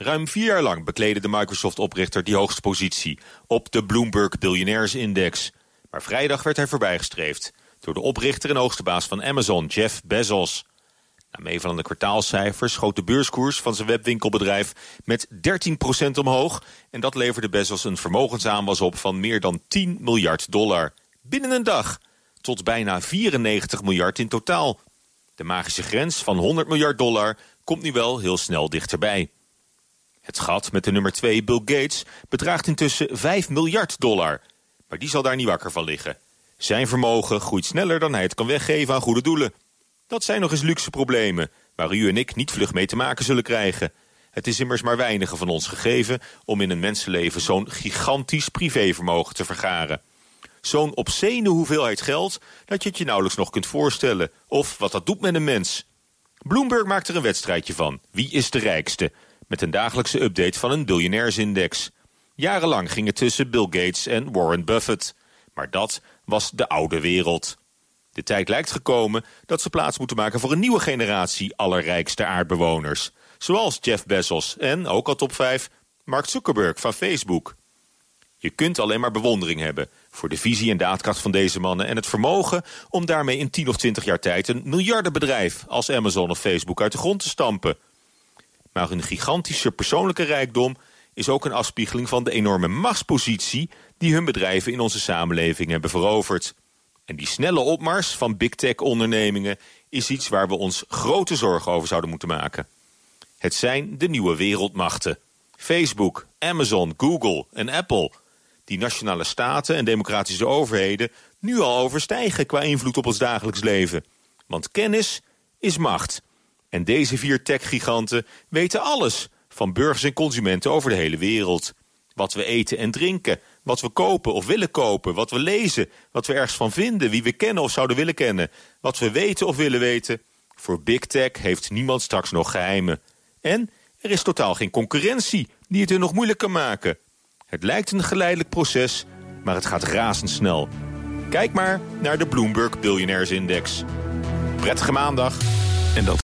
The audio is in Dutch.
Ruim vier jaar lang bekleedde de Microsoft-oprichter die hoogste positie op de Bloomberg Biljonairsindex. Maar vrijdag werd hij voorbijgestreefd door de oprichter en hoogste baas van Amazon, Jeff Bezos. Na meevallende kwartaalcijfers schoot de beurskoers van zijn webwinkelbedrijf met 13% omhoog. En dat leverde Bezos een vermogensaanwas op van meer dan 10 miljard dollar. Binnen een dag. Tot bijna 94 miljard in totaal. De magische grens van 100 miljard dollar komt nu wel heel snel dichterbij. Het gat met de nummer 2, Bill Gates, bedraagt intussen 5 miljard dollar. Maar die zal daar niet wakker van liggen. Zijn vermogen groeit sneller dan hij het kan weggeven aan goede doelen. Dat zijn nog eens luxe problemen, waar u en ik niet vlug mee te maken zullen krijgen. Het is immers maar weinigen van ons gegeven om in een mensenleven zo'n gigantisch privévermogen te vergaren. Zo'n obscene hoeveelheid geld dat je het je nauwelijks nog kunt voorstellen. Of wat dat doet met een mens. Bloomberg maakt er een wedstrijdje van. Wie is de rijkste? Met een dagelijkse update van een biljonairsindex. Jarenlang ging het tussen Bill Gates en Warren Buffett. Maar dat was de oude wereld. De tijd lijkt gekomen dat ze plaats moeten maken voor een nieuwe generatie allerrijkste aardbewoners. Zoals Jeff Bezos en, ook al top 5, Mark Zuckerberg van Facebook. Je kunt alleen maar bewondering hebben voor de visie en daadkracht van deze mannen... en het vermogen om daarmee in 10 of 20 jaar tijd... een miljardenbedrijf als Amazon of Facebook uit de grond te stampen. Maar hun gigantische persoonlijke rijkdom is ook een afspiegeling van de enorme machtspositie... die hun bedrijven in onze samenleving hebben veroverd. En die snelle opmars van big tech ondernemingen... is iets waar we ons grote zorgen over zouden moeten maken. Het zijn de nieuwe wereldmachten. Facebook, Amazon, Google en Apple die nationale staten en democratische overheden nu al overstijgen qua invloed op ons dagelijks leven. Want kennis is macht. En deze vier tech-giganten weten alles van burgers en consumenten over de hele wereld. Wat we eten en drinken, wat we kopen of willen kopen, wat we lezen, wat we ergens van vinden, wie we kennen of zouden willen kennen, wat we weten of willen weten. Voor Big Tech heeft niemand straks nog geheimen. En er is totaal geen concurrentie die het hun nog moeilijk kan maken. Het lijkt een geleidelijk proces, maar het gaat razendsnel. Kijk maar naar de Bloomberg Billionaires Index. Prettige maandag. En dat